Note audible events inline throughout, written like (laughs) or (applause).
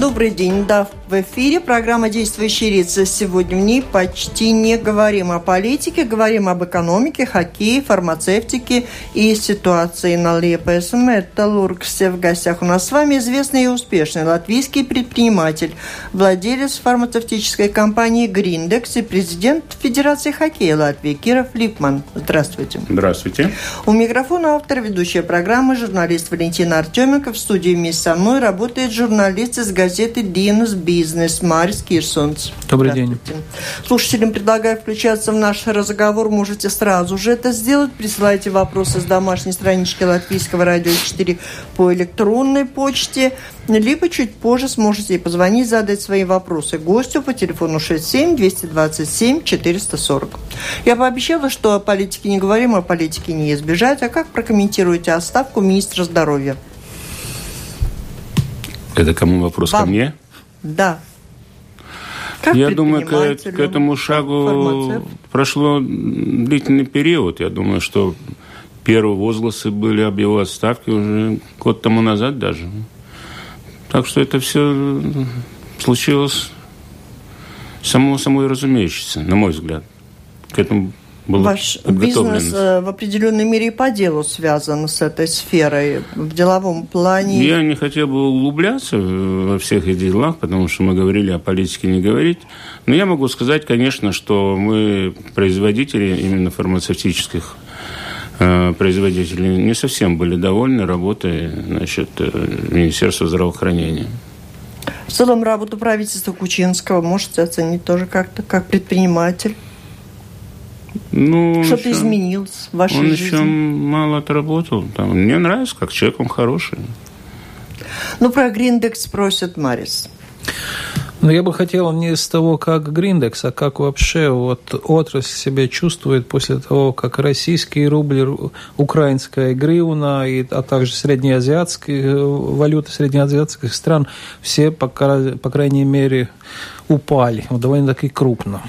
Добрый день. Да, в эфире программа «Действующие лица». Сегодня в ней почти не говорим о политике, говорим об экономике, хоккее, фармацевтике и ситуации на ЛПСМ. Это Лурксе в гостях. У нас с вами известный и успешный латвийский предприниматель, владелец фармацевтической компании «Гриндекс» и президент Федерации хоккея Латвии Киров Липман. Здравствуйте. Здравствуйте. У микрофона автор ведущая программы журналист Валентина Артеменко. В студии вместе со мной работает журналист из газеты газеты «Dienas Бизнес» Марис Кирсонс. Добрый день. Слушателям предлагаю включаться в наш разговор. Можете сразу же это сделать. Присылайте вопросы с домашней странички Латвийского радио 4 по электронной почте. Либо чуть позже сможете позвонить, задать свои вопросы гостю по телефону 67 227 440. Я пообещала, что о политике не говорим, о политике не избежать. А как прокомментируете отставку министра здоровья? Это кому вопрос Вам? ко мне? Да. Как Я думаю, к, к этому шагу прошло длительный период. Я думаю, что первые возгласы были об его отставке уже год тому назад даже. Так что это все случилось само собой разумеющееся, на мой взгляд. К этому был Ваш бизнес э, в определенной мере и по делу связан с этой сферой в деловом плане? Я не хотел бы углубляться во всех этих делах, потому что мы говорили о политике не говорить. Но я могу сказать, конечно, что мы производители именно фармацевтических э, производителей не совсем были довольны работой значит, э, Министерства здравоохранения. В целом работу правительства Кучинского можете оценить тоже как-то как предприниматель? Ну, Что-то изменилось в вашей он жизни? Он еще мало отработал. Там, мне нравится, как человек, он хороший. Ну, про Гриндекс спросят Марис. Ну, я бы хотел не с того, как Гриндекс, а как вообще вот отрасль себя чувствует после того, как российский рубль, украинская гривна, и, а также среднеазиатские э, валюты среднеазиатских стран, все, по, по крайней мере, упали довольно-таки крупно.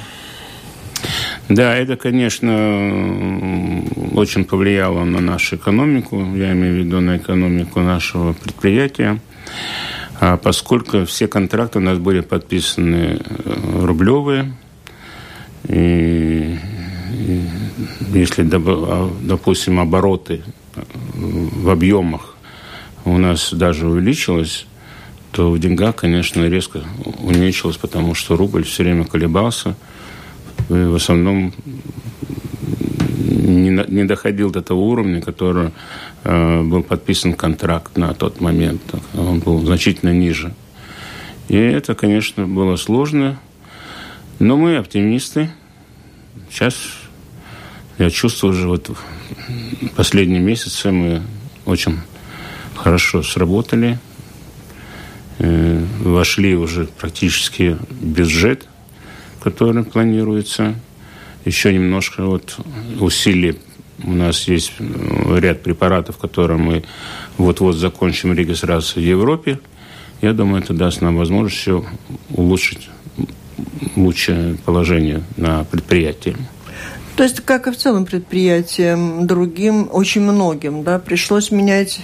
Да, это, конечно, очень повлияло на нашу экономику, я имею в виду на экономику нашего предприятия, а поскольку все контракты у нас были подписаны э, рублевые, и, и если, а, допустим, обороты э, в объемах у нас даже увеличилось, то в деньгах, конечно, резко уменьшилось, потому что рубль все время колебался – в основном не, не доходил до того уровня, который э, был подписан контракт на тот момент. Он был значительно ниже. И это, конечно, было сложно. Но мы оптимисты. Сейчас я чувствую уже вот последние месяцы мы очень хорошо сработали. Э, вошли уже практически в бюджет – который планируется. Еще немножко вот усилий. У нас есть э, ряд препаратов, которые мы вот-вот закончим регистрацию в Европе. Я думаю, это даст нам возможность все улучшить лучшее положение на предприятии. То есть, как и в целом предприятиям другим, очень многим, да, пришлось менять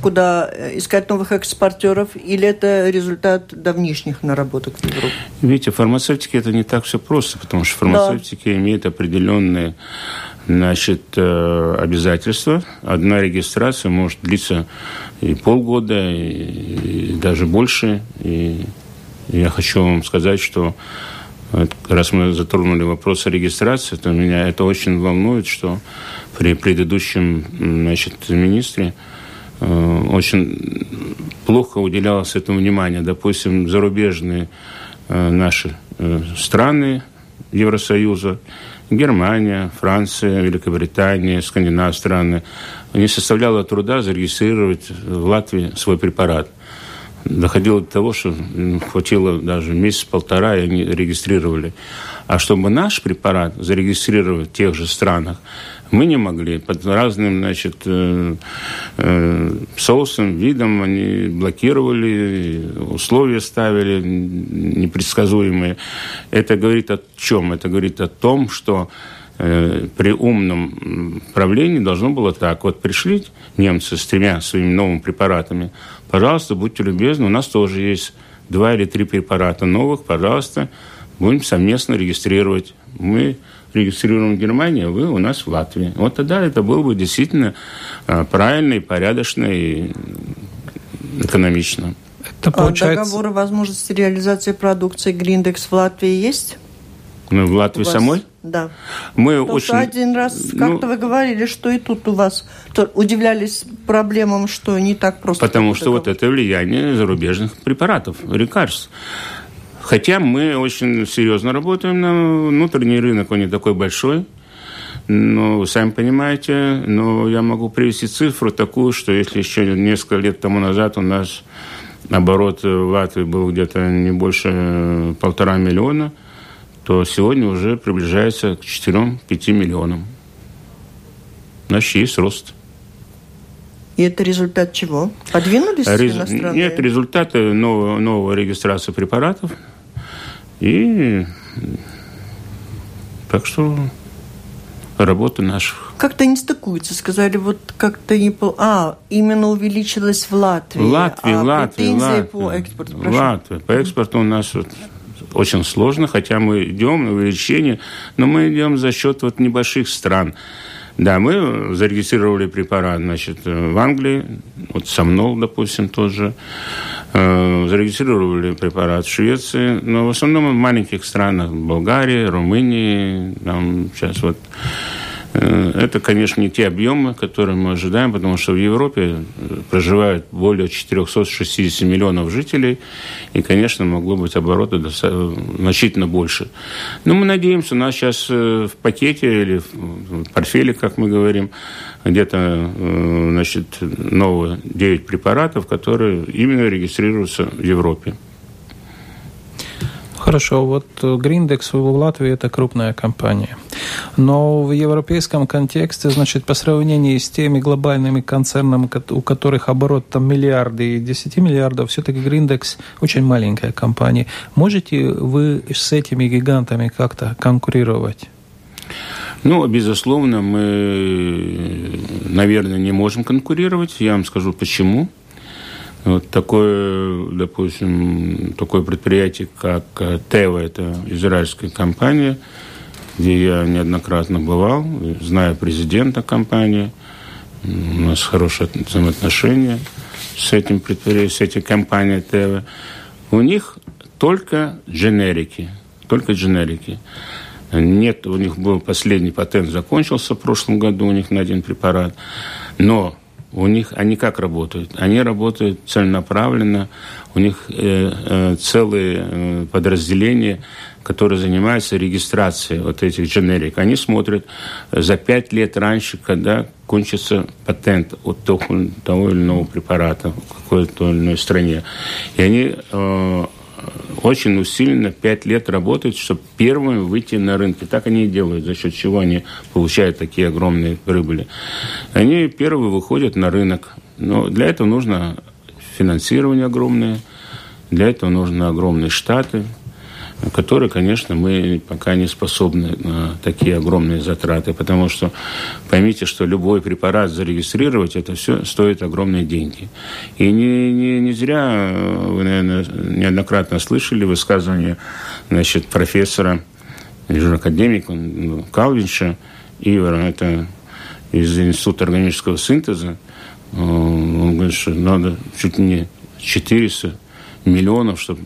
куда искать новых экспортеров, или это результат давнишних наработок в Европе? Видите, фармацевтики это не так все просто, потому что фармацевтики да. имеют определенные значит, э, обязательства. Одна регистрация может длиться и полгода, и, и даже больше. И я хочу вам сказать, что раз мы затронули вопрос о регистрации, то меня это очень волнует, что при предыдущем значит, министре Э, очень плохо уделялось этому внимание. Допустим, зарубежные э, наши э, страны Евросоюза, Германия, Франция, Великобритания, Скандинавские страны, не составляло труда зарегистрировать в Латвии свой препарат. Доходило до того, что хватило даже месяц-полтора, и они регистрировали. А чтобы наш препарат зарегистрировать в тех же странах, мы не могли. Под разным, значит, э, э, соусом, видом они блокировали, условия ставили непредсказуемые. Это говорит о чем? Это говорит о том, что э, при умном правлении должно было так. Вот пришли немцы с тремя своими новыми препаратами, Пожалуйста, будьте любезны, у нас тоже есть два или три препарата новых, пожалуйста, будем совместно регистрировать. Мы регистрируем в Германии, а вы у нас в Латвии. Вот тогда это было бы действительно а, правильно и порядочно и экономично. Это получается... А договор о возможности реализации продукции Гриндекс в Латвии есть? Ну, в Латвии самой? Да. Мы Потому очень... один раз как-то ну, вы говорили, что и тут у вас удивлялись проблемам, что не так просто. Потому что договор. вот это влияние зарубежных препаратов, лекарств. Хотя мы очень серьезно работаем на внутренний рынок, он не такой большой. Но вы сами понимаете, но я могу привести цифру такую, что если еще несколько лет тому назад у нас оборот в Латвии был где-то не больше полтора миллиона, то сегодня уже приближается к 4-5 миллионам. Значит, есть рост. И это результат чего? Подвинулись Рез... иностранные? Нет, результаты нового, нового регистрации препаратов. И так что работы наших. Как-то не стыкуется, сказали, вот как-то не... Пол... А, именно увеличилось в Латвии. Латвии, а Латвии, Латвии. по экспорту, прошу. Латвия. По экспорту у нас вот очень сложно, хотя мы идем на увеличение, но мы идем за счет вот небольших стран. Да, мы зарегистрировали препарат, значит, в Англии, вот Сомнол, допустим, тоже. Э, зарегистрировали препарат в Швеции, но в основном в маленьких странах, Болгарии, Румынии, там сейчас вот это, конечно, не те объемы, которые мы ожидаем, потому что в Европе э, проживает более 460 миллионов жителей, и, конечно, могло быть обороты значительно больше. Но мы надеемся, у нас сейчас э, в пакете или в портфеле, как мы говорим, где-то значит, новые 9 препаратов, которые именно регистрируются в Европе. Хорошо, вот Гриндекс в Латвии – это крупная компания. Но в европейском контексте, значит, по сравнению с теми глобальными концернами, у которых оборот там миллиарды и 10 миллиардов, все-таки Гриндекс очень маленькая компания. Можете вы с этими гигантами как-то конкурировать? Ну, безусловно, мы, наверное, не можем конкурировать. Я вам скажу, почему. Вот такое, допустим, такое предприятие, как Тева, это израильская компания, где я неоднократно бывал, знаю президента компании, у нас хорошие взаимоотношения с этим предприятием, с этой компанией Тева. У них только дженерики, только дженерики. Нет, у них был последний патент, закончился в прошлом году у них на один препарат. Но у них они как работают? Они работают целенаправленно, у них э, э, целые э, подразделения, которые занимаются регистрацией вот этих дженерик. Они смотрят за пять лет раньше, когда кончится патент от того, того или иного препарата в какой-то или иной стране. И они э, очень усиленно пять лет работают, чтобы первыми выйти на рынки. Так они и делают, за счет чего они получают такие огромные прибыли. Они первые выходят на рынок. Но для этого нужно финансирование огромное, для этого нужны огромные штаты, которые, конечно, мы пока не способны на такие огромные затраты, потому что поймите, что любой препарат зарегистрировать, это все стоит огромные деньги. И не, не, не зря, вы, наверное, неоднократно слышали высказывание значит, профессора, академика ну, Калвинша, Ивара, это из Института органического синтеза, он говорит, что надо чуть не 400 миллионов, чтобы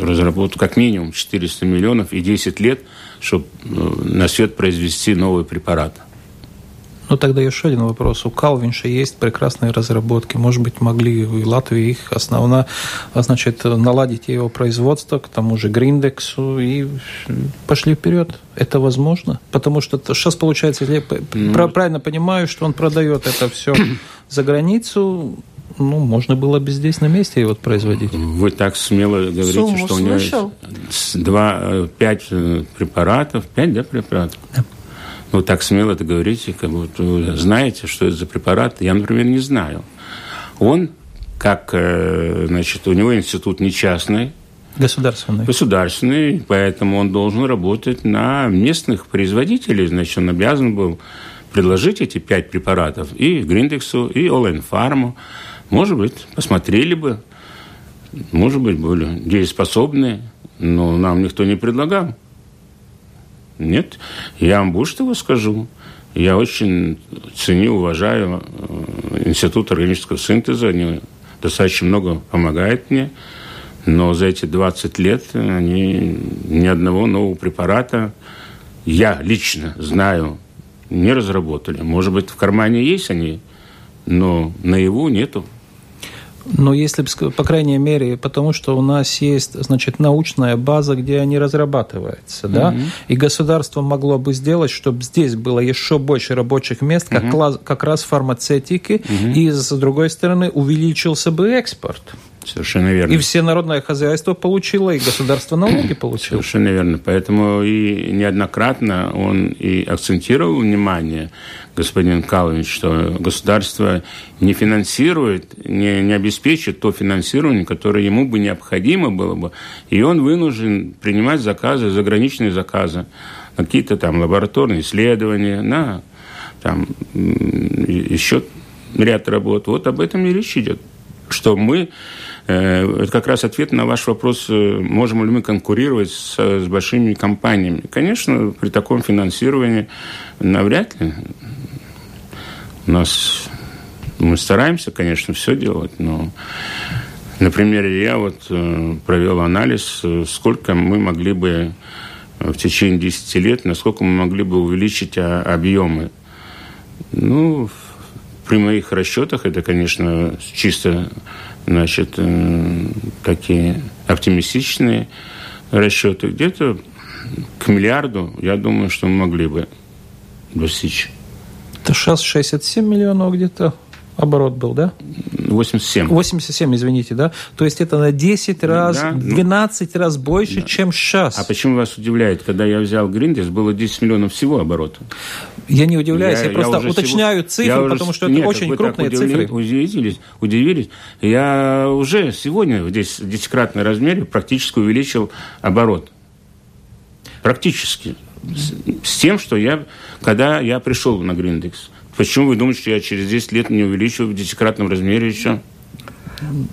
разработать как минимум 400 миллионов и 10 лет, чтобы э, на свет произвести новый препарат. Ну, тогда еще один вопрос. У Калвинша есть прекрасные разработки. Может быть, могли в Латвии их основно, значит, наладить его производство к тому же Гриндексу и пошли вперед. Это возможно? Потому что сейчас получается, я ну, правильно понимаю, что он продает это все (coughs) за границу, ну, можно было бы здесь на месте его производить. Вы так смело говорите, Сумму что слышал? у него два, э, пять э, препаратов, пять, да, препаратов? Да. Вы так смело это говорите, как будто вы знаете, что это за препарат. Я, например, не знаю. Он, как, э, значит, у него институт не частный, Государственный. Государственный, поэтому он должен работать на местных производителей. Значит, он обязан был предложить эти пять препаратов и Гриндексу, и Оленфарму. Может быть, посмотрели бы, может быть, были дееспособные, но нам никто не предлагал. Нет, я вам больше того скажу. Я очень ценю, уважаю э, Институт органического синтеза. Они достаточно много помогают мне. Но за эти 20 лет они ни одного нового препарата, я лично знаю, не разработали. Может быть, в кармане есть они, но наяву нету. Но если бы, по крайней мере, потому что у нас есть, значит, научная база, где они разрабатываются, mm-hmm. да, и государство могло бы сделать, чтобы здесь было еще больше рабочих мест, как, mm-hmm. класс, как раз фармацевтики, mm-hmm. и, с другой стороны, увеличился бы экспорт. Совершенно верно. И все народное хозяйство получило, и государство налоги получило. Совершенно верно. Поэтому и неоднократно он и акцентировал внимание, господин Калович, что государство не финансирует, не, не обеспечит то финансирование, которое ему бы необходимо было бы, и он вынужден принимать заказы, заграничные заказы, какие-то там лабораторные исследования, на там еще ряд работ. Вот об этом и речь идет что мы это как раз ответ на ваш вопрос, э, можем ли мы конкурировать с, с большими компаниями. Конечно, при таком финансировании навряд ли. У нас мы стараемся, конечно, все делать, но, например, я вот э, провел анализ, сколько мы могли бы в течение 10 лет, насколько мы могли бы увеличить а, объемы. Ну, при моих расчетах это, конечно, чисто значит, такие оптимистичные расчеты. Где-то к миллиарду, я думаю, что мы могли бы достичь. Это сейчас 67 миллионов где-то оборот был, да? 87. 87, извините, да? То есть это на 10 раз, да, 12 ну, раз больше, да. чем сейчас. А почему вас удивляет? Когда я взял Гриндес, было 10 миллионов всего оборота. Я не удивляюсь, я, я просто я уточняю всего, цифры, я потому уже, что это нет, очень крупные удивили, цифры. Удивились, удивились. Я уже сегодня в 10, десятикратном размере практически увеличил оборот. Практически. С, с тем, что я, когда я пришел на Гриндекс. Почему вы думаете, что я через 10 лет не увеличу в десятикратном размере еще?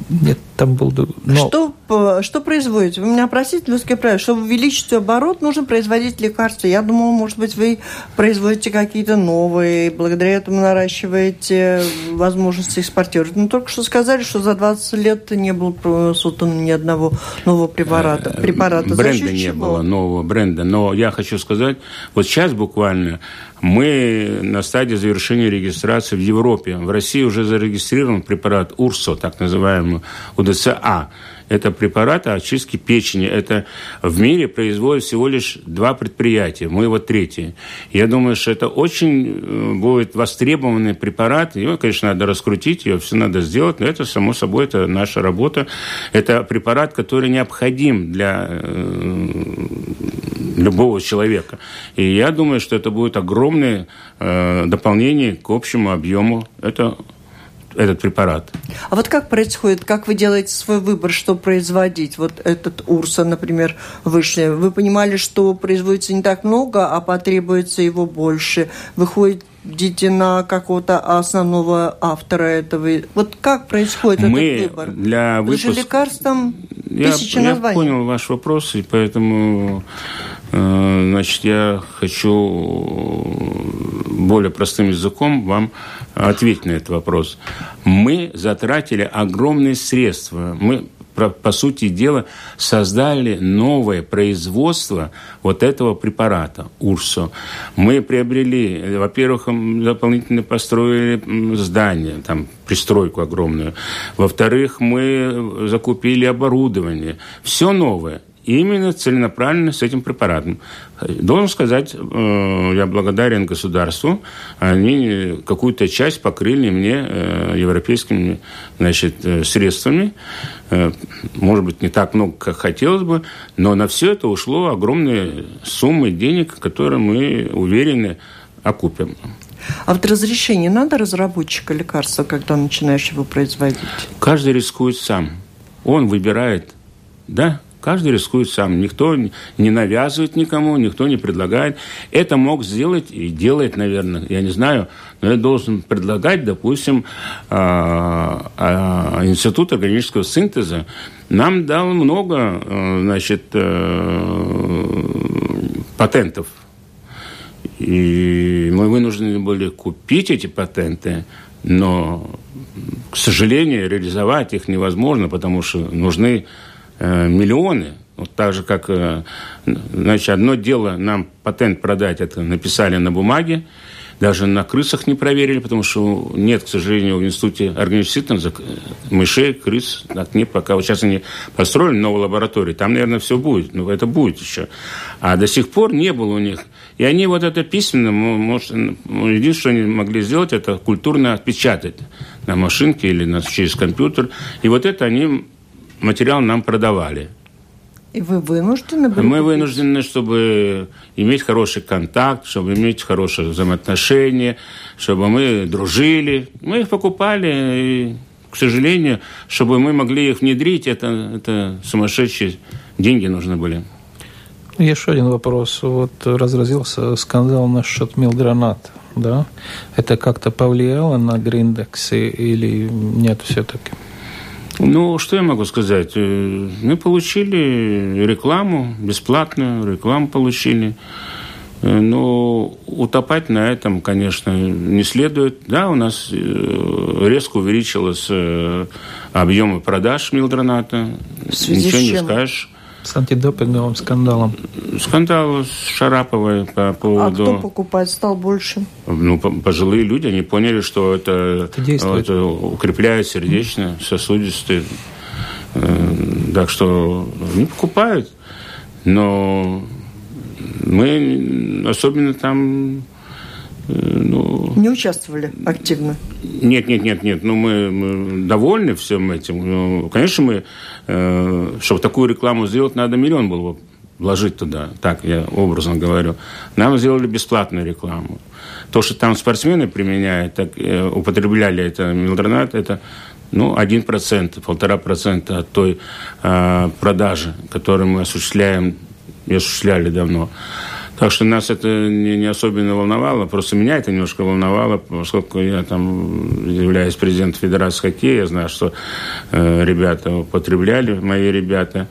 Нет, там был... Но... Что, что производите? Вы меня просите, людское правило, чтобы увеличить оборот, нужно производить лекарства. Я думала, может быть, вы производите какие-то новые, благодаря этому наращиваете возможности экспортировать. Но только что сказали, что за 20 лет не было создано ни одного нового препарата. Э, препарата. Бренда не чего? было, нового бренда. Но я хочу сказать, вот сейчас буквально мы на стадии завершения регистрации в Европе. В России уже зарегистрирован препарат УРСО, так называемый УДЦА. Это препарат очистки печени. Это в мире производят всего лишь два предприятия. Мы вот третье. Я думаю, что это очень э, будет востребованный препарат. Его, конечно, надо раскрутить, ее все надо сделать, но это, само собой, это наша работа. Это препарат, который необходим для э, любого человека. И я думаю, что это будет огромное э, дополнение к общему объему. Это этот препарат. А вот как происходит, как вы делаете свой выбор, что производить? Вот этот Урса, например, вышли. Вы понимали, что производится не так много, а потребуется его больше. Выходит идите на какого-то основного автора этого. Вот как происходит Мы этот выбор? Для выпуска... же лекарством тысячи я, названий. Я понял ваш вопрос, и поэтому э, значит, я хочу более простым языком вам ответить на этот вопрос. Мы затратили огромные средства. Мы по сути дела, создали новое производство вот этого препарата, УРСО. Мы приобрели, во-первых, дополнительно построили здание, там, пристройку огромную. Во-вторых, мы закупили оборудование. Все новое именно целенаправленно с этим препаратом. Должен сказать, э, я благодарен государству, они какую-то часть покрыли мне э, европейскими значит, э, средствами, может быть, не так много, как хотелось бы, но на все это ушло огромные суммы денег, которые мы уверены окупим. А вот разрешение надо разработчика лекарства, когда начинаешь его производить? Каждый рискует сам. Он выбирает, да, Каждый рискует сам. Никто не навязывает никому, никто не предлагает. Это мог сделать и делает, наверное, я не знаю, но я должен предлагать, допустим, а, а, Институт органического синтеза нам дал много, э, значит, э, патентов. И мы вынуждены были купить эти патенты, но, к сожалению, реализовать их невозможно, потому что нужны миллионы. Вот так же, как, э, значит, одно дело нам патент продать, это написали на бумаге, даже на крысах не проверили, потому что нет, к сожалению, в институте организации мышей, крыс, так нет, пока вот сейчас они построили новую лабораторию, там, наверное, все будет, но это будет еще. А до сих пор не было у них. И они вот это письменно, может, единственное, что они могли сделать, это культурно отпечатать на машинке или на, через компьютер. И вот это они материал нам продавали. И вы вынуждены были? Мы вынуждены, чтобы иметь хороший контакт, чтобы иметь хорошее взаимоотношение, чтобы мы дружили. Мы их покупали, и, к сожалению, чтобы мы могли их внедрить, это, это сумасшедшие деньги нужны были. Еще один вопрос. Вот разразился скандал насчет Милдронат. Да? Это как-то повлияло на Гриндексы или нет все-таки? Ну, что я могу сказать? Э, мы получили рекламу, бесплатную рекламу получили. Э, но утопать на этом, конечно, не следует. Да, у нас э, резко увеличилось объемы продаж милдроната. Ничего не скажешь с антидопинговым скандалом. Скандал с Шараповой по поводу... А кто покупать стал больше? Ну, пожилые люди, они поняли, что это, это, это укрепляет сердечно-сосудистые. Э, так что не покупают. Но мы особенно там ну, не участвовали активно? Нет, нет, нет, нет. Ну, мы, мы довольны всем этим. Ну, конечно, мы, э, чтобы такую рекламу сделать, надо миллион было вложить туда. Так я образно говорю. Нам сделали бесплатную рекламу. То, что там спортсмены применяют, так, э, употребляли это мелдронат, это ну, один процент, полтора процента от той э, продажи, которую мы осуществляем и осуществляли давно. Так что нас это не, не особенно волновало, просто меня это немножко волновало, поскольку я там являюсь президентом Федерации хоккея, я знаю, что э, ребята употребляли, мои ребята,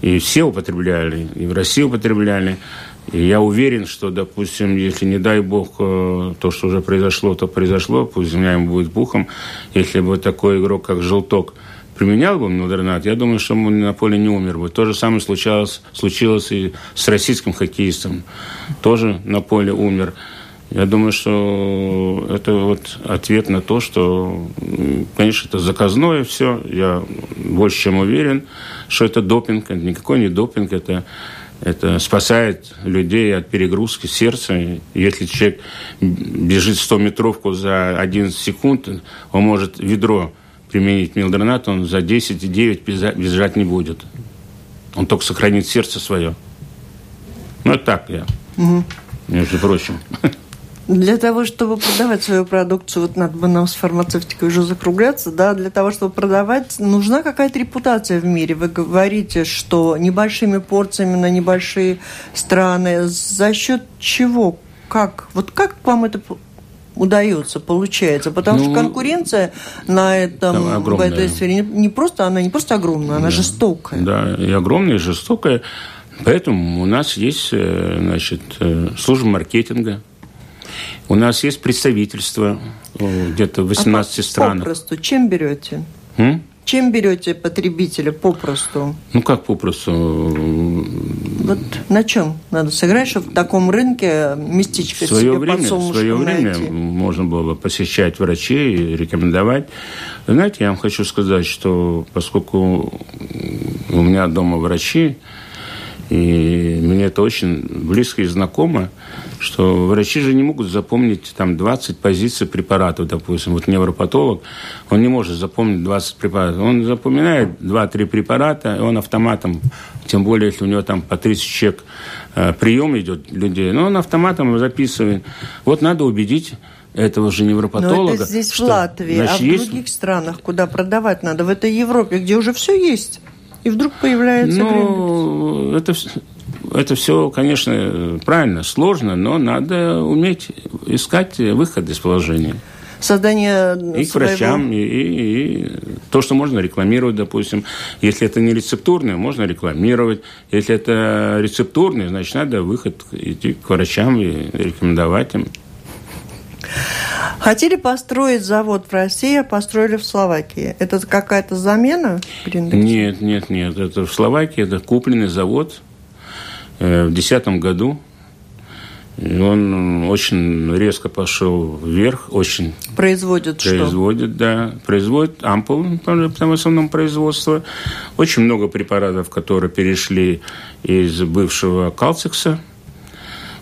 и все употребляли, и в России употребляли. И я уверен, что, допустим, если, не дай бог, э, то, что уже произошло, то произошло, пусть земля ему будет пухом, если бы такой игрок, как Желток, применял бы милдронат, я думаю, что он на поле не умер бы. То же самое случалось, случилось и с российским хоккеистом. Тоже на поле умер. Я думаю, что это вот ответ на то, что, конечно, это заказное все. Я больше чем уверен, что это допинг. Это никакой не допинг, это, это спасает людей от перегрузки сердца. Если человек бежит 100-метровку за 11 секунд, он может ведро применить милдронат, он за 10,9 бежать не будет. Он только сохранит сердце свое. Ну, это так я. Угу. Между прочим. Для того, чтобы продавать свою продукцию, вот надо бы нам с фармацевтикой уже закругляться, да, для того, чтобы продавать, нужна какая-то репутация в мире. Вы говорите, что небольшими порциями на небольшие страны. За счет чего? Как? Вот как вам это удается, получается. Потому ну, что конкуренция на этом, в этой сфере не, не просто, она не просто огромная, она да, жестокая. Да, и огромная, и жестокая. Поэтому у нас есть э, значит, э, служба маркетинга, у нас есть представительство где-то в 18 а странах. Попросту, чем берете? М? Чем берете потребителя попросту? Ну, как попросту? Вот на чем надо сыграть, чтобы в таком рынке местечко в свое себе время, В свое время найти? можно было посещать врачей и рекомендовать. Знаете, я вам хочу сказать, что поскольку у меня дома врачи, и мне это очень близко и знакомо, что врачи же не могут запомнить там 20 позиций препаратов, допустим. Вот невропатолог, он не может запомнить 20 препаратов. Он запоминает 2-3 препарата, и он автоматом, тем более, если у него там по 30 человек э, прием идет людей, но он автоматом записывает. Вот надо убедить этого же невропатолога. Но это здесь что, в Латвии, значит, а в есть... других странах, куда продавать надо, в этой Европе, где уже все есть. И вдруг появляется Ну, это, это все, конечно, правильно, сложно, но надо уметь искать выход из положения создание и своего... к врачам, и, и, и то, что можно рекламировать, допустим. Если это не рецептурное, можно рекламировать. Если это рецептурное, значит, надо выход идти к врачам и рекомендовать им. Хотели построить завод в России, а построили в Словакии. Это какая-то замена? Нет, нет, нет. Это в Словакии, это купленный завод в 2010 году он очень резко пошел вверх, очень... Производит, производит что? да. Производит ампул, там в основном производство. Очень много препаратов, которые перешли из бывшего калцикса,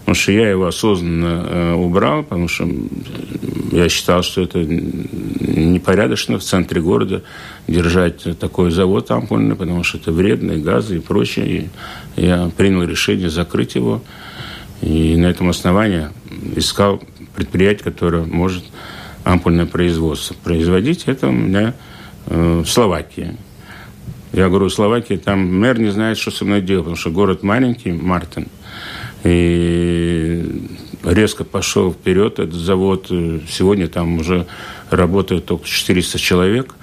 потому что я его осознанно э, убрал, потому что я считал, что это непорядочно в центре города держать такой завод ампульный, потому что это вредные газы и прочее. И я принял решение закрыть его. И на этом основании искал предприятие, которое может ампульное производство производить. Это у меня э, в Словакии. Я говорю, в Словакии там мэр не знает, что со мной делать, потому что город маленький, Мартин. И резко пошел вперед этот завод. Сегодня там уже работает только 400 человек.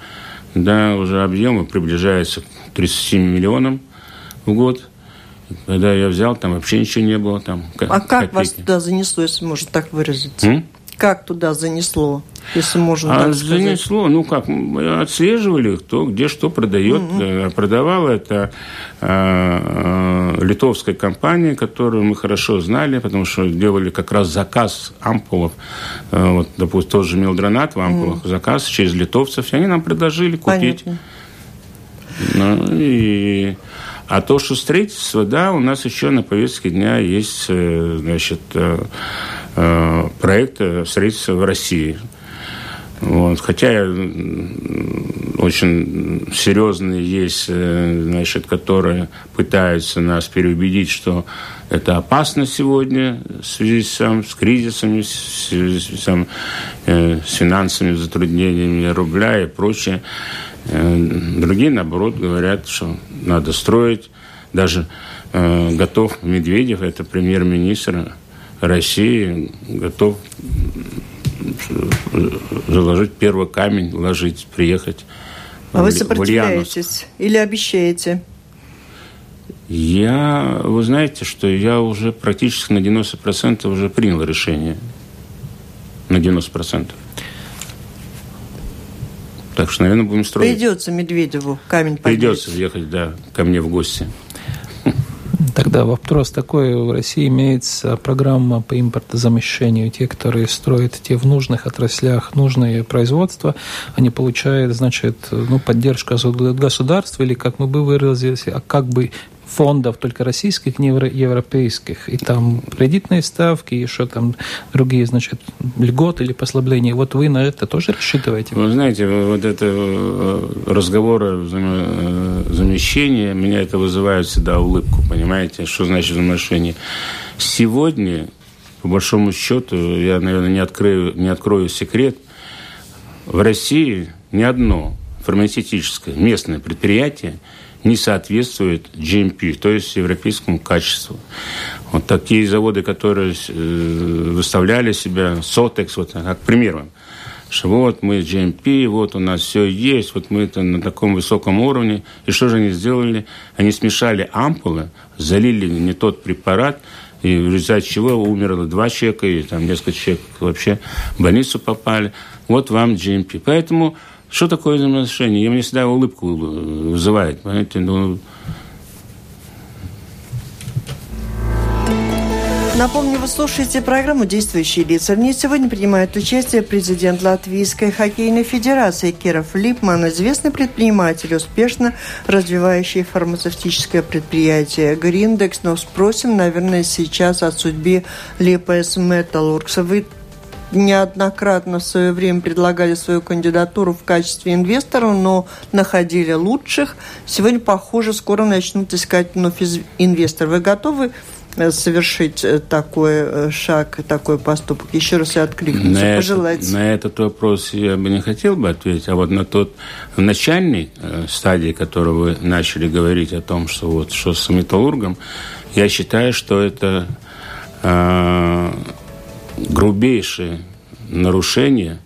Да, уже объемы приближаются к 37 миллионам в год. Когда я взял, там вообще ничего не было. Там, а как копейки. вас туда занесло, если можно так выразиться? М? Как туда занесло, если можно а так сказать? занесло, ну как, мы отслеживали, кто где что продает. Mm-hmm. Продавала это литовская компания, которую мы хорошо знали, потому что делали как раз заказ ампулов. Э, вот, допустим, тоже мелдронат в ампулах, mm-hmm. заказ через литовцев. И они нам предложили купить. Понятно. Ну, и а то, что строительство, да, у нас еще на повестке дня есть, э, значит, э, проект строительства в России. Вот. Хотя очень серьезные есть, значит, которые пытаются нас переубедить, что это опасно сегодня в связи с, с кризисами, связи с, с финансовыми затруднениями рубля и прочее. Э, другие, наоборот, говорят, что надо строить. Даже э, готов Медведев, это премьер-министр России, готов э, заложить первый камень, ложить, приехать. А вы сопротивляетесь или обещаете? Я, вы знаете, что я уже практически на 90% уже принял решение. На 90%. Так что, наверное, будем строить. Придется Медведеву камень поднять. Придется ехать, да, ко мне в гости. Тогда вопрос такой. В России имеется программа по импортозамещению. Те, которые строят те в нужных отраслях нужное производство, они получают, значит, ну, поддержку от государства, или, как мы бы выразились, а как бы фондов, только российских, не европейских. И там кредитные ставки, и что там другие, значит, льготы или послабления. Вот вы на это тоже рассчитываете? Вы знаете, вот это э, разговоры э, замещения, меня это вызывает всегда улыбку, понимаете? Что значит замещение? Сегодня, по большому счету, я, наверное, не открою, не открою секрет, в России ни одно фармацевтическое местное предприятие не соответствует GMP, то есть европейскому качеству. Вот такие заводы, которые э, выставляли себя, Сотекс, вот как пример вам, что вот мы GMP, вот у нас все есть, вот мы это на таком высоком уровне. И что же они сделали? Они смешали ампулы, залили не тот препарат, и в результате чего умерло два человека, и там несколько человек вообще в больницу попали. Вот вам GMP. Поэтому что такое взаимоотношения? Я мне всегда улыбку вызывает. Понимаете? Ну, Напомню, вы слушаете программу «Действующие лица». В ней сегодня принимает участие президент Латвийской хоккейной федерации Киров Липман, известный предприниматель, успешно развивающий фармацевтическое предприятие «Гриндекс». Но спросим, наверное, сейчас о судьбе Липес Металлургс. Вы неоднократно в свое время предлагали свою кандидатуру в качестве инвестора, но находили лучших. Сегодня, похоже, скоро начнут искать вновь инвестор. Вы готовы Э, совершить э, такой э, шаг, такой поступок? Еще раз я откликнусь, на пожелать. Это, на этот вопрос я бы не хотел бы ответить, а вот на тот начальный стадии, который вы начали говорить о том, что вот что с металлургом, я считаю, что это э, грубейшее нарушение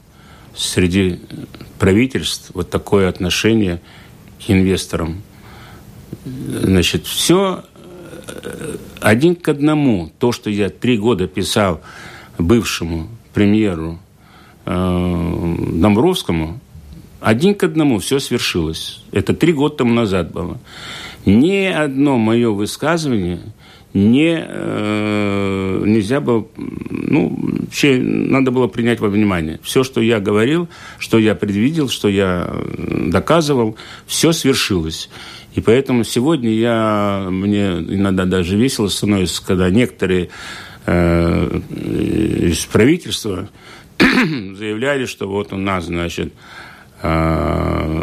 среди правительств, вот такое отношение к инвесторам. Значит, все один к одному то, что я три года писал бывшему премьеру э, Домбровскому, один к одному все свершилось. Это три года тому назад было. Ни одно мое высказывание не, э, нельзя было, ну, вообще надо было принять во внимание. Все, что я говорил, что я предвидел, что я доказывал, все свершилось. И поэтому сегодня я, мне иногда даже весело становится, когда некоторые э, из правительства (coughs) заявляли, что вот у нас, значит, э,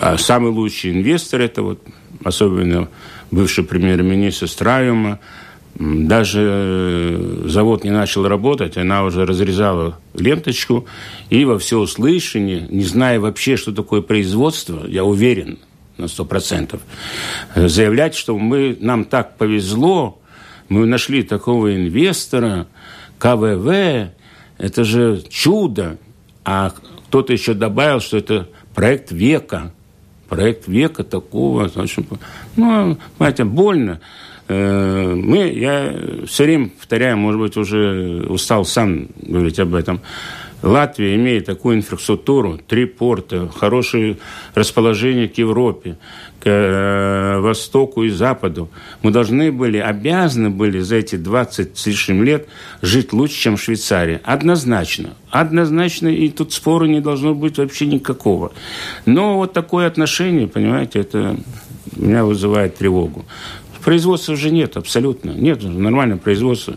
а самый лучший инвестор, это вот особенно бывший премьер-министр Страюма, даже завод не начал работать, она уже разрезала ленточку, и во всеуслышание, не зная вообще, что такое производство, я уверен, на 100%. Заявлять, что мы, нам так повезло, мы нашли такого инвестора, КВВ, это же чудо. А кто-то еще добавил, что это проект века. Проект века такого. Ну, знаете, больно. Э, мы, я все время повторяю, может быть, уже устал сам говорить об этом. Латвия имеет такую инфраструктуру, три порта, хорошее расположение к Европе, к э, востоку и западу. Мы должны были, обязаны были за эти 20 с лишним лет жить лучше, чем в Швейцарии. Однозначно. Однозначно, и тут спора не должно быть вообще никакого. Но вот такое отношение, понимаете, это меня вызывает тревогу. Производства уже нет, абсолютно. Нет, нормальное производство.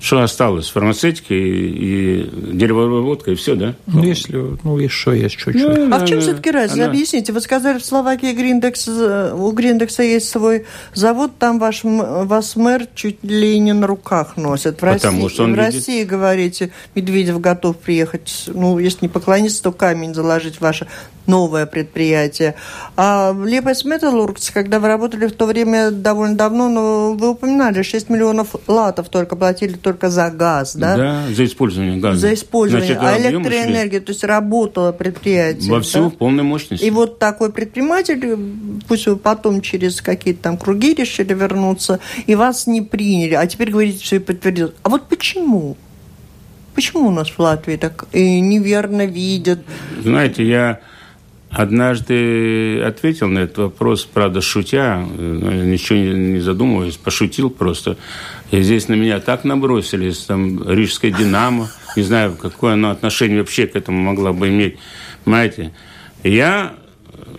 Что осталось? Фармацевтика и, и деревообработка, и все, да? Ну, если, ну, еще есть чуть-чуть. Ну, а в чем все-таки разница? Она... Объясните. Вы сказали, в Словакии Гриндекс, у Гриндекса есть свой завод, там ваш, вас мэр чуть ли не на руках носит. В Потому России, что он в видит... России, говорите, Медведев готов приехать, ну, если не поклониться, то камень заложить в ваше новое предприятие. А Лепес Металлургс, когда вы работали в то время довольно давно, но вы упоминали, 6 миллионов латов только платили только за газ, да? Да, за использование газа. За использование. Значит, а электроэнергия, то есть работало предприятие. Во всю да? полной мощности. И вот такой предприниматель, пусть вы потом через какие-то там круги решили вернуться, и вас не приняли, а теперь говорите, что и подтвердил. А вот почему? Почему у нас в Латвии так и неверно видят? Знаете, я однажды ответил на этот вопрос, правда, шутя, ничего не задумываясь, пошутил просто. И здесь на меня так набросились, там, Рижская «Динамо», не знаю, какое оно отношение вообще к этому могла бы иметь, понимаете. Я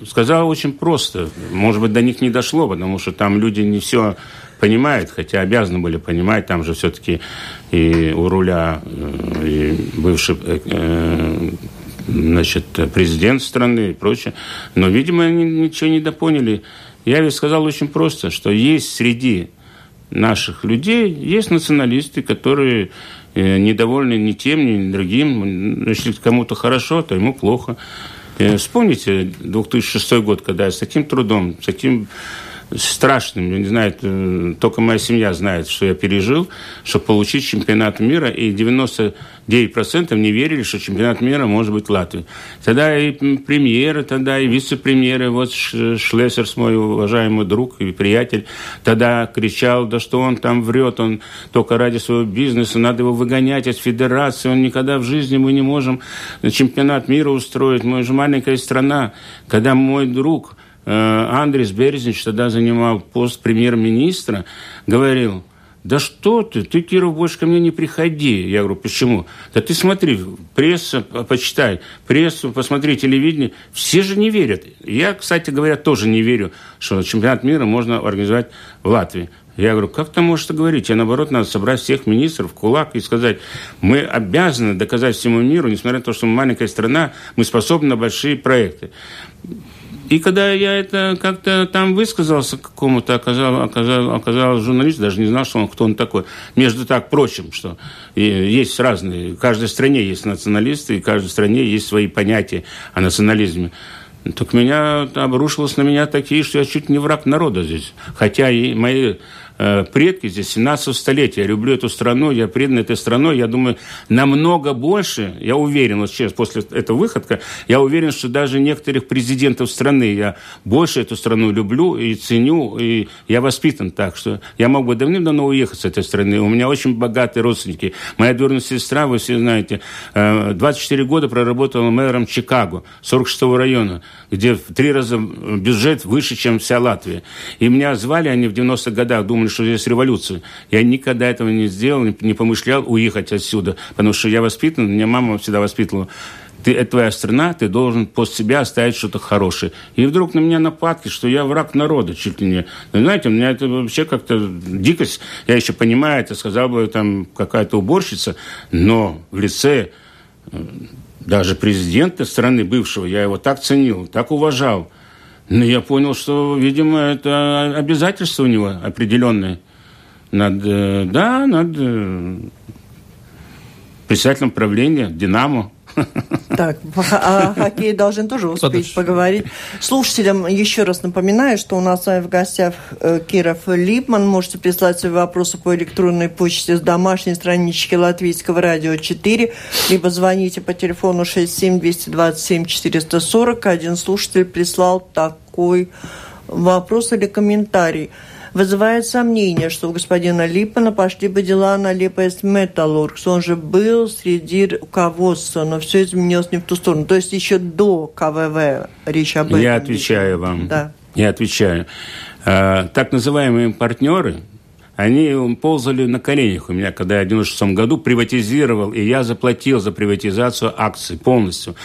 сказал очень просто, может быть, до них не дошло, потому что там люди не все понимают, хотя обязаны были понимать, там же все-таки и у руля э, и бывший э, значит, президент страны и прочее. Но, видимо, они ничего не допоняли. Я ведь сказал очень просто, что есть среди наших людей, есть националисты, которые э, недовольны ни тем, ни другим. Если кому-то хорошо, то ему плохо. Э, вспомните 2006 год, когда я с таким трудом, с таким страшным. Я не знаю, э, только моя семья знает, что я пережил, чтобы получить чемпионат мира, и 99% не верили, что чемпионат мира может быть в Латвии. Тогда и премьеры, тогда и вице-премьеры, вот Шлессерс, мой уважаемый друг и приятель, тогда кричал, да что он там врет, он только ради своего бизнеса, надо его выгонять из федерации, он никогда в жизни мы не можем чемпионат мира устроить, мы же маленькая страна. Когда мой друг Андрес Березнич тогда занимал пост премьер-министра, говорил, да что ты, ты, Киров, больше ко мне не приходи. Я говорю, почему? Да ты смотри, пресса, почитай, прессу, посмотри телевидение. Все же не верят. Я, кстати говоря, тоже не верю, что чемпионат мира можно организовать в Латвии. Я говорю, как ты можешь это говорить? Я, наоборот, надо собрать всех министров в кулак и сказать, мы обязаны доказать всему миру, несмотря на то, что мы маленькая страна, мы способны на большие проекты И когда я это как-то там высказался какому-то, оказал, оказал, оказал журналист, даже не знал, что он, кто он такой. Между так прочим, что есть разные, в каждой стране есть националисты, и в каждой стране есть свои понятия о национализме. Так меня обрушилось на меня такие, что я чуть не враг народа здесь. Хотя и мои предки здесь 17 столетия. Я люблю эту страну, я предан этой страной. Я думаю, намного больше, я уверен, вот сейчас после этого выходка, я уверен, что даже некоторых президентов страны я больше эту страну люблю и ценю, и я воспитан так, что я мог бы давным-давно уехать с этой страны. У меня очень богатые родственники. Моя двоюродная сестра, вы все знаете, 24 э, года проработала мэром Чикаго, 46-го района, где в три раза бюджет выше, чем вся Латвия. И меня звали они в 90-х годах, думали, что здесь революция. Я никогда этого не сделал, не помышлял уехать отсюда, потому что я воспитан, меня мама всегда воспитывала ты, это твоя страна, ты должен после себя оставить что-то хорошее. И вдруг на меня нападки, что я враг народа чуть ли не. Вы знаете, у меня это вообще как-то дикость. Я еще понимаю, это сказал бы там какая-то уборщица, но в лице э, даже президента страны бывшего, я его так ценил, так уважал. Ну, я понял, что, видимо, это обязательство у него определенное. Над, э, да, над э, председателем правления «Динамо». Так, о хоккее должны тоже успеть Подожди. поговорить. Слушателям еще раз напоминаю, что у нас с вами в гостях э, Киров Липман. Можете прислать свои вопросы по электронной почте с домашней странички Латвийского радио 4, либо звоните по телефону 67 227 440. Один слушатель прислал такой вопрос или комментарий – вызывает сомнение, что у господина Липана пошли бы дела на Липес Металлургс. Он же был среди руководства, но все изменилось не в ту сторону. То есть еще до КВВ речь об этом. Я отвечаю вам. Да. Я отвечаю. А, так называемые партнеры, они ползали на коленях у меня, когда я в 96 году приватизировал, и я заплатил за приватизацию акций полностью.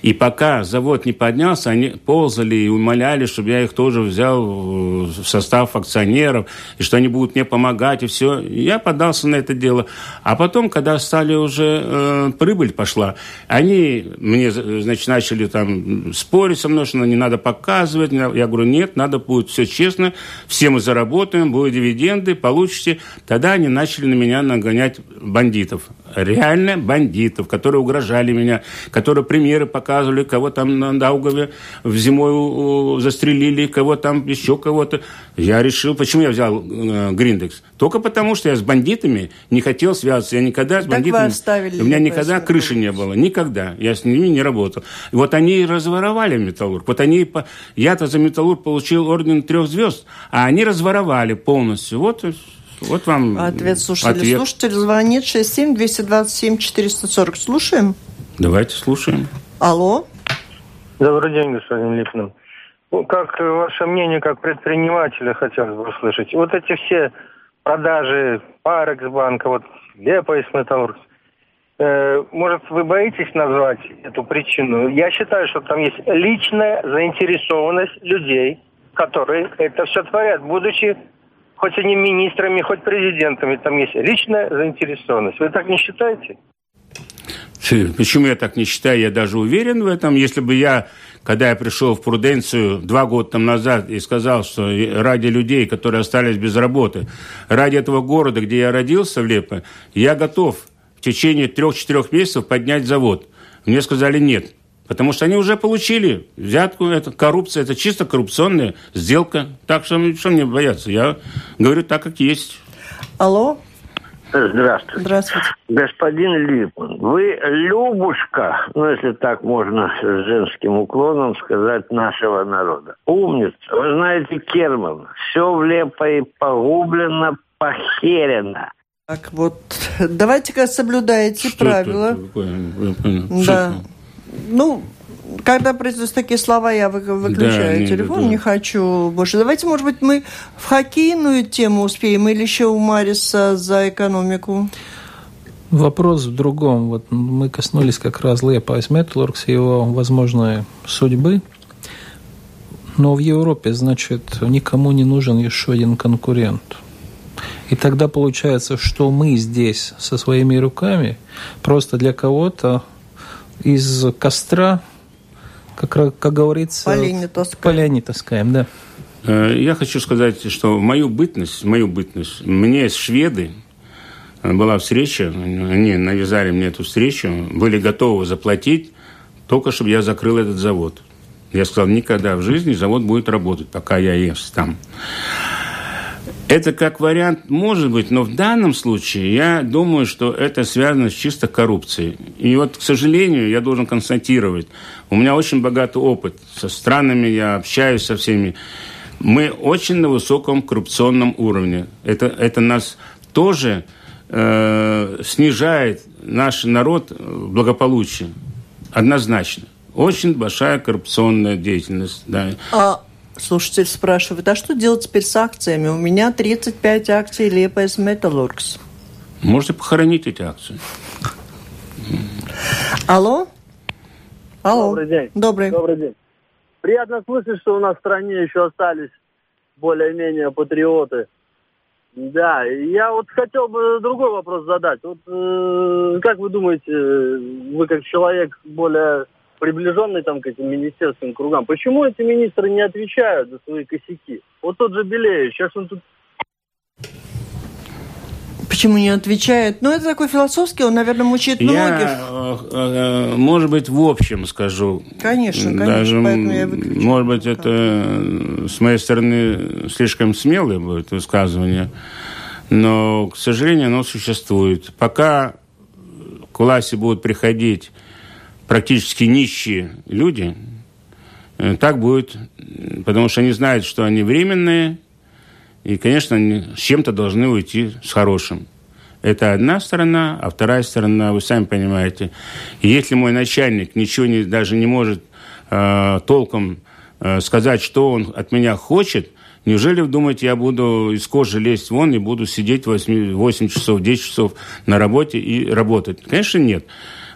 И пока завод не поднялся, они ползали и умоляли, чтобы я их тоже взял в состав акционеров, и что они будут мне помогать, и все. я подался на это дело. А потом, когда стали уже, э, прибыль пошла, они мне, значит, начали там спорить со мной, что не надо показывать. Я говорю, нет, надо будет все честно, все мы заработаем, будут дивиденды, получим получите. Тогда они начали на меня нагонять бандитов. Реально бандитов, которые угрожали меня, которые примеры показывали, кого там на Даугаве в зимой застрелили, кого там еще кого-то. Я решил, почему я взял э, Гриндекс? Только потому, что я с бандитами не хотел связываться. Я никогда с бандитами... У меня никогда крыши не было. Никогда. Я с ними не работал. И вот они разворовали металлург. Вот они... Я-то за металлург получил орден трех звезд, а они разворовали полностью. Вот вот вам ответ слушателя. Ответ. Слушатель звонит 67 227 440. Слушаем? Давайте слушаем. Алло. Добрый день, господин Липнин. Ну, как ваше мнение, как предпринимателя, хотелось бы услышать. Вот эти все продажи Парекс банка, вот Лепа Металлург, э, может, вы боитесь назвать эту причину? Я считаю, что там есть личная заинтересованность людей, которые это все творят, будучи хоть они министрами, хоть президентами, там есть личная заинтересованность. Вы так не считаете? Почему я так не считаю? Я даже уверен в этом. Если бы я, когда я пришел в Пруденцию два года там назад и сказал, что ради людей, которые остались без работы, ради этого города, где я родился в Лепо, я готов в течение трех-четырех месяцев поднять завод. Мне сказали нет. Потому что они уже получили взятку, это коррупция, это чисто коррупционная сделка. Так что что мне бояться? Я говорю так, как есть. Алло? Здравствуйте. Здравствуйте. Господин Липман, вы Любушка, ну, если так можно с женским уклоном сказать, нашего народа. Умница. Вы знаете Керман. Все влепо и погублено, похерено. Так вот, давайте-ка соблюдайте что правила. Это? Да. Ну, когда произносят такие слова, я выключаю да, телефон, не, да. не хочу больше. Давайте, может быть, мы в хоккейную тему успеем или еще у Мариса за экономику? Вопрос в другом. Вот мы коснулись как раз Лепа Металлургс и его возможной судьбы. Но в Европе, значит, никому не нужен еще один конкурент. И тогда получается, что мы здесь со своими руками просто для кого-то из костра как, как говорится, полени таскаем. Полени таскаем, да. Э, я хочу сказать, что мою бытность, мою бытность, мне шведы, э, была встреча, они навязали мне эту встречу, были готовы заплатить, только чтобы я закрыл этот завод. Я сказал, никогда в жизни завод будет работать, пока я есть там. Это как вариант может быть, но в данном случае я думаю, что это связано с чисто коррупцией. И вот, к сожалению, я должен констатировать, у меня очень богатый опыт. Со странами я общаюсь со всеми. Мы очень на высоком коррупционном уровне. Это, это нас тоже э, снижает наш народ благополучие. Однозначно. Очень большая коррупционная деятельность. Да. А Слушатель спрашивает, а что делать теперь с акциями? У меня 35 акций Лепес Металлургс. Можете похоронить эти акции. Алло? Алло. Добрый день. Добрый. Добрый день. Приятно слышать, что у нас в стране еще остались более-менее патриоты. Да, я вот хотел бы другой вопрос задать. Вот э, как вы думаете, вы как человек более приближенный там к этим министерским кругам. Почему эти министры не отвечают за свои косяки? Вот тот же Белеев, сейчас он тут Почему не отвечает? Ну, это такой философский, он, наверное, мучает многих. Я, э, э, может быть, в общем скажу. Конечно, конечно, Даже, поэтому я выключу. Может быть, это с моей стороны слишком смелое будет высказывание, но, к сожалению, оно существует. Пока к власти будут приходить практически нищие люди, э, так будет, потому что они знают, что они временные, и, конечно, они с чем-то должны уйти с хорошим. Это одна сторона, а вторая сторона, вы сами понимаете, если мой начальник ничего не, даже не может э, толком э, сказать, что он от меня хочет, неужели вы думаете, я буду из кожи лезть вон и буду сидеть 8, 8 часов, 10 часов на работе и работать? Конечно, нет.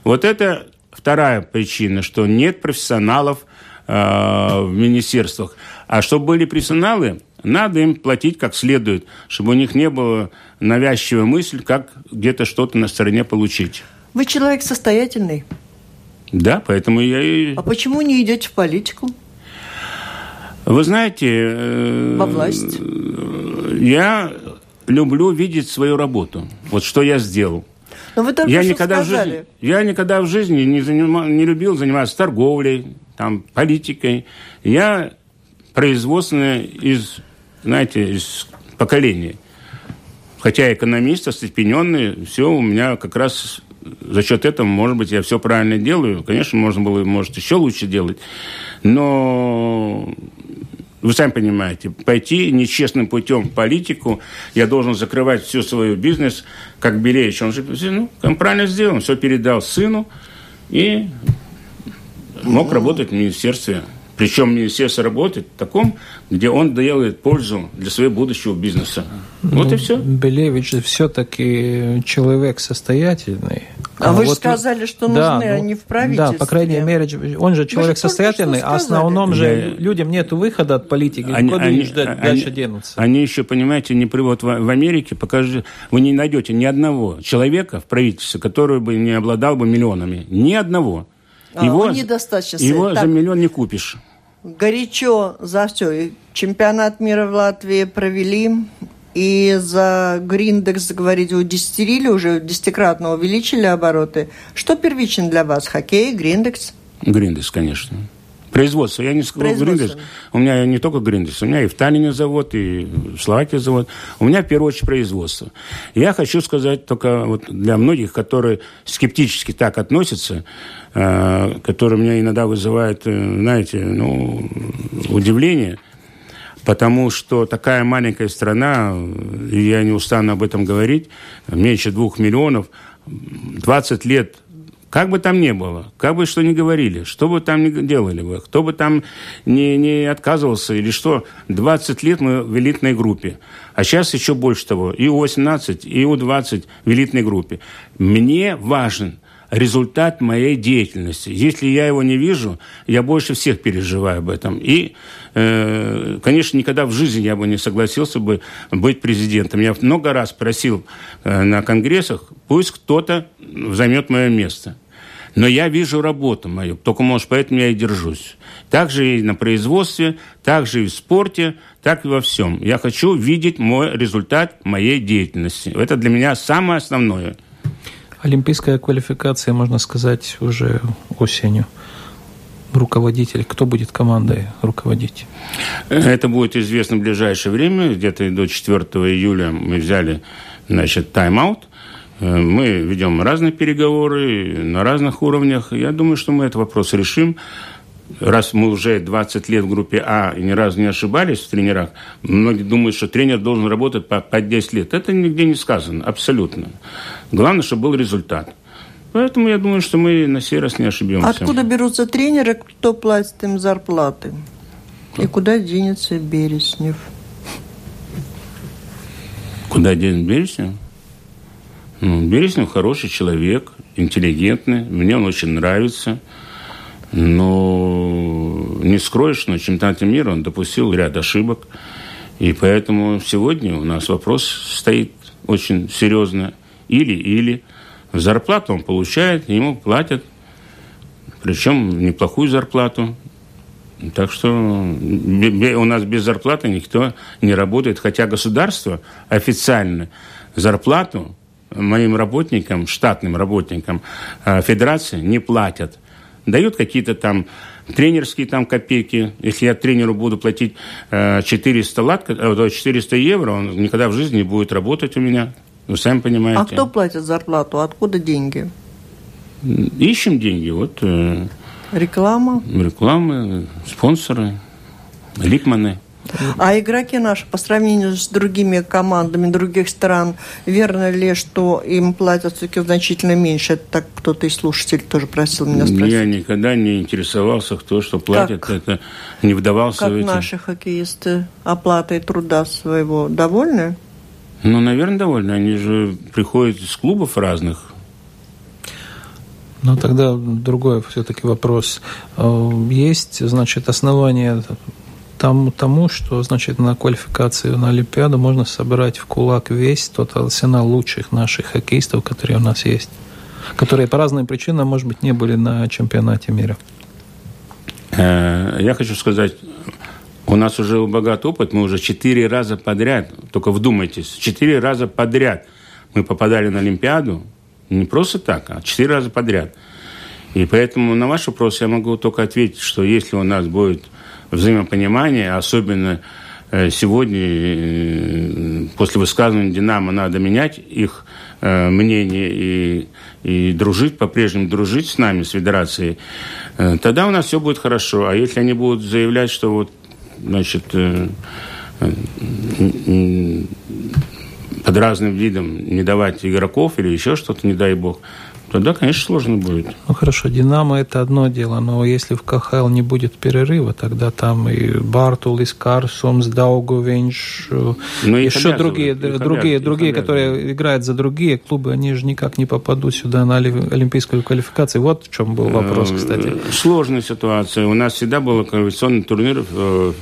Вот это Вторая причина, что нет профессионалов э, в министерствах. А чтобы были профессионалы, надо им платить как следует, чтобы у них не было навязчивой мысли, как где-то что-то на стороне получить. Вы человек состоятельный. Да, поэтому я и... А почему не идете в политику? Вы знаете... Э, Во власть? Я люблю видеть свою работу. Вот что я сделал. Но вы только я что никогда сказали. В жизни, я никогда в жизни не, занима, не любил заниматься торговлей, там, политикой. Я производственный из, знаете, из поколения. Хотя экономист, остепененный, все у меня как раз за счет этого, может быть, я все правильно делаю. Конечно, можно было, может, еще лучше делать. Но вы сами понимаете, пойти нечестным путем в политику, я должен закрывать всю свой бизнес, как Белевич. Он же ну, он правильно сделал, все передал сыну и мог работать в министерстве. Причем министерство работает в таком, где он делает пользу для своего будущего бизнеса. Ну, вот и все. Белевич все-таки человек состоятельный. А, а вы вот, же сказали, что нужны да, они в правительстве. Да, по крайней мере, он же человек состоятельный, а основном же Я... людям нет выхода от политики. Они, Куда они, ждать, они, дальше денутся? Они еще, понимаете, не привод в, в Америке, покажи, вы не найдете ни одного человека в правительстве, который бы не обладал бы миллионами. Ни одного. А, его, недостаточно. Его так, за миллион не купишь. Горячо за все. Чемпионат мира в Латвии провели. И за Гриндекс, говорите, удесятерили уже, десятикратно увеличили обороты. Что первичен для вас? Хоккей, Гриндекс? Гриндекс, конечно. Производство. Я не сказал Гриндекс. У меня не только Гриндекс. У меня и в Таллине завод, и в Словакии завод. У меня, в первую очередь, производство. Я хочу сказать только вот для многих, которые скептически так относятся, э, которые меня иногда вызывают, э, знаете, ну, удивление – потому что такая маленькая страна, и я не устану об этом говорить, меньше двух миллионов, 20 лет как бы там ни было, как бы что ни говорили, что бы там ни делали бы, кто бы там не, не отказывался или что, 20 лет мы в элитной группе. А сейчас еще больше того, и У-18, и У-20 в элитной группе. Мне важен результат моей деятельности. Если я его не вижу, я больше всех переживаю об этом. И, конечно, никогда в жизни я бы не согласился бы быть президентом. Я много раз просил э, на конгрессах, пусть кто-то займет мое место. Но я вижу работу мою, только, может, поэтому я и держусь. Так же и на производстве, так же и в спорте, так и во всем. Я хочу видеть мой результат моей деятельности. Это для меня самое основное. Олимпийская квалификация, можно сказать, уже осенью руководитель, кто будет командой руководить? Это будет известно в ближайшее время. Где-то до 4 июля мы взяли значит, тайм-аут. Э, мы ведем разные переговоры на разных уровнях. Я думаю, что мы этот вопрос решим. Раз мы уже 20 лет в группе А и ни разу не ошибались в тренерах, многие думают, что тренер должен работать по, по 10 лет. Это нигде не сказано, абсолютно. Главное, чтобы был результат. Поэтому я думаю, что мы на сей раз не ошибемся. Откуда берутся тренеры, кто платит им зарплаты? И куда денется Береснев? Куда денется Береснев? Ну, Береснев хороший человек, интеллигентный, мне он очень нравится. Но не скроешь, что на чемпионате мира он допустил ряд ошибок. И поэтому сегодня у нас вопрос стоит очень серьезно. Или-или. Зарплату он получает, ему платят, причем неплохую зарплату. Так что у нас без зарплаты никто не работает, хотя государство официально зарплату моим работникам, штатным работникам э, федерации не платят. Дают какие-то там тренерские там копейки. Если я тренеру буду платить 400, лат, 400 евро, он никогда в жизни не будет работать у меня. Вы сами понимаете. А кто платит зарплату? Откуда деньги? Ищем деньги. Вот, э, Реклама? Рекламы, спонсоры, ликманы. А игроки наши по сравнению с другими командами других стран, верно ли, что им платят все-таки значительно меньше? Это так кто-то из слушателей тоже просил меня спросить. Я никогда не интересовался, кто что платит. Как, это не вдавался как в эти... наши хоккеисты оплатой труда своего довольны? Ну, наверное, довольны. Они же приходят из клубов разных. Ну, тогда другой все-таки вопрос. Э, есть, значит, основания тому, тому, что, значит, на квалификацию на Олимпиаду можно собрать в кулак весь тот арсенал лучших наших хоккеистов, которые у нас есть, которые по разным причинам, может быть, не были на чемпионате мира. Э, я хочу сказать, у нас уже богатый опыт, мы уже четыре раза подряд, только вдумайтесь, четыре раза подряд мы попадали на Олимпиаду, не просто так, а четыре раза подряд. И поэтому на ваш вопрос я могу только ответить, что если у нас будет взаимопонимание, особенно э, сегодня э, после высказывания «Динамо» надо менять их э, мнение и, и дружить, по-прежнему дружить с нами, с Федерацией, тогда у нас все будет хорошо. А если они будут заявлять, что вот значит, э, э, под разным видом не давать игроков или еще что-то, не дай бог, тогда, конечно, сложно будет. Ну хорошо, Динамо это одно дело, но если в КХЛ не будет перерыва, тогда там и Бартулис, Карсумс, Даугувинч, э, ну, еще другие, другие, другие, которые играют за другие клубы, они же никак не попадут сюда на олимпийскую квалификацию. Вот в чем был вопрос, э, кстати. Сложная ситуация. У нас всегда был квалификационный турнир в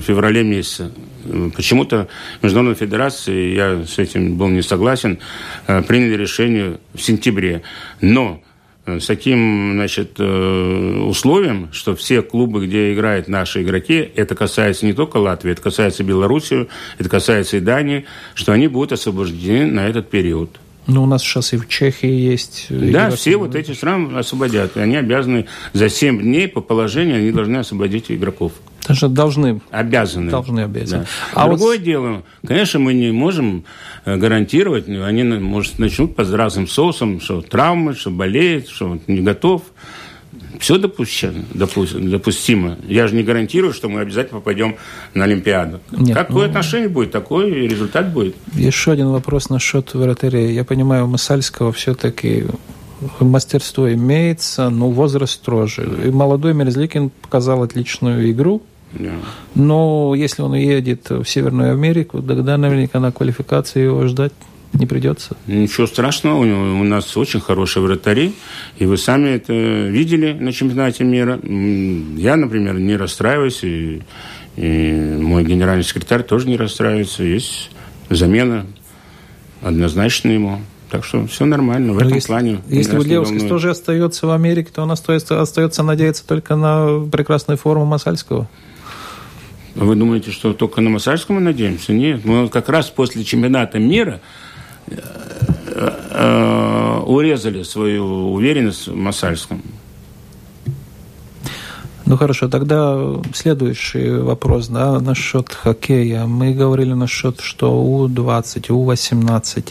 феврале месяце. Почему-то Международная федерация, я с этим был не согласен, э, приняли решение в сентябре. Но э, с таким значит, э, условием, что все клубы, где играют наши игроки, это касается не только Латвии, это касается Белоруссии, это касается и Дании, что они будут освобождены на этот период. Ну, у нас сейчас и в Чехии есть... Да, все вот эти страны освободят. И они обязаны за 7 дней по положению, они должны освободить игроков. Даже должны. Обязаны. Должны обязаны. Да. А Другое вот... дело, конечно, мы не можем э, гарантировать, они, может, начнут под разным соусом, что травмы, что болеет, что не готов. Все допустимо, допустимо. Я же не гарантирую, что мы обязательно попадем на Олимпиаду. Нет, Какое ну... отношение будет, такой результат будет. Еще один вопрос насчет вратарей. Я понимаю, у Масальского все-таки мастерство имеется, но возраст строже. И молодой Мерзликин показал отличную игру, но если он уедет в Северную Америку, тогда наверняка на квалификации его ждать не придется. Ничего страшного, у, него, у нас очень хорошие вратари, и вы сами это видели на чемпионате мира. Я, например, не расстраиваюсь, и, и мой генеральный секретарь тоже не расстраивается. Есть замена однозначно ему. Так что все нормально в Но этом если, плане. Если у Левского тоже остается в Америке, то он остается, остается надеяться только на прекрасную форму Масальского. Вы думаете, что только на Масальском мы надеемся? Нет. Мы как раз после чемпионата мира э, э, урезали свою уверенность в Масальском. Ну хорошо, тогда следующий вопрос, да, насчет хоккея. Мы говорили насчет, что У-20, У-18.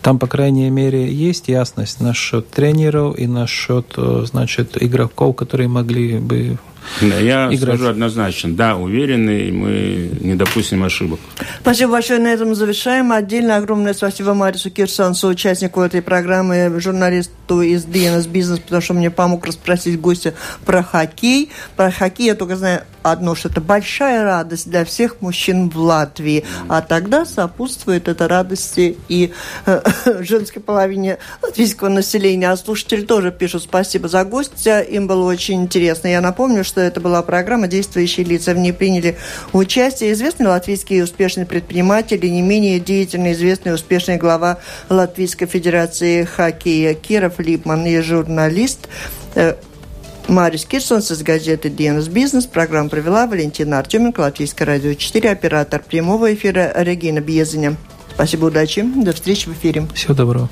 Там, по крайней мере, есть ясность насчет тренеров и насчет, э, значит, игроков, которые могли бы да, я играть. скажу однозначно, да, уверены, мы не допустим ошибок. Спасибо большое, на этом завершаем. Отдельно огромное спасибо Марису Кирсансу, участнику этой программы, журналисту из DNS Бизнес, потому что мне помог расспросить гостя про хоккей. Про хоккей я только знаю одно, что это большая радость для всех мужчин в Латвии, а тогда сопутствует это радости и э, (laughs) женской половине латвийского населения. А слушатели тоже пишут спасибо за гостя, им было очень интересно. Я напомню, что это была программа «Действующие лица». В ней приняли участие известный латвийский успешный предприниматель и не менее деятельный, известный успешный глава Латвийской Федерации хоккея Киров Липман и журналист э, Марис Кирсонс из газеты «Dienas Бизнес». Программу провела Валентина Артеменко, Латвийское радио 4, оператор прямого эфира Регина Бьезиня. Спасибо, удачи. До встречи в эфире. Всего доброго.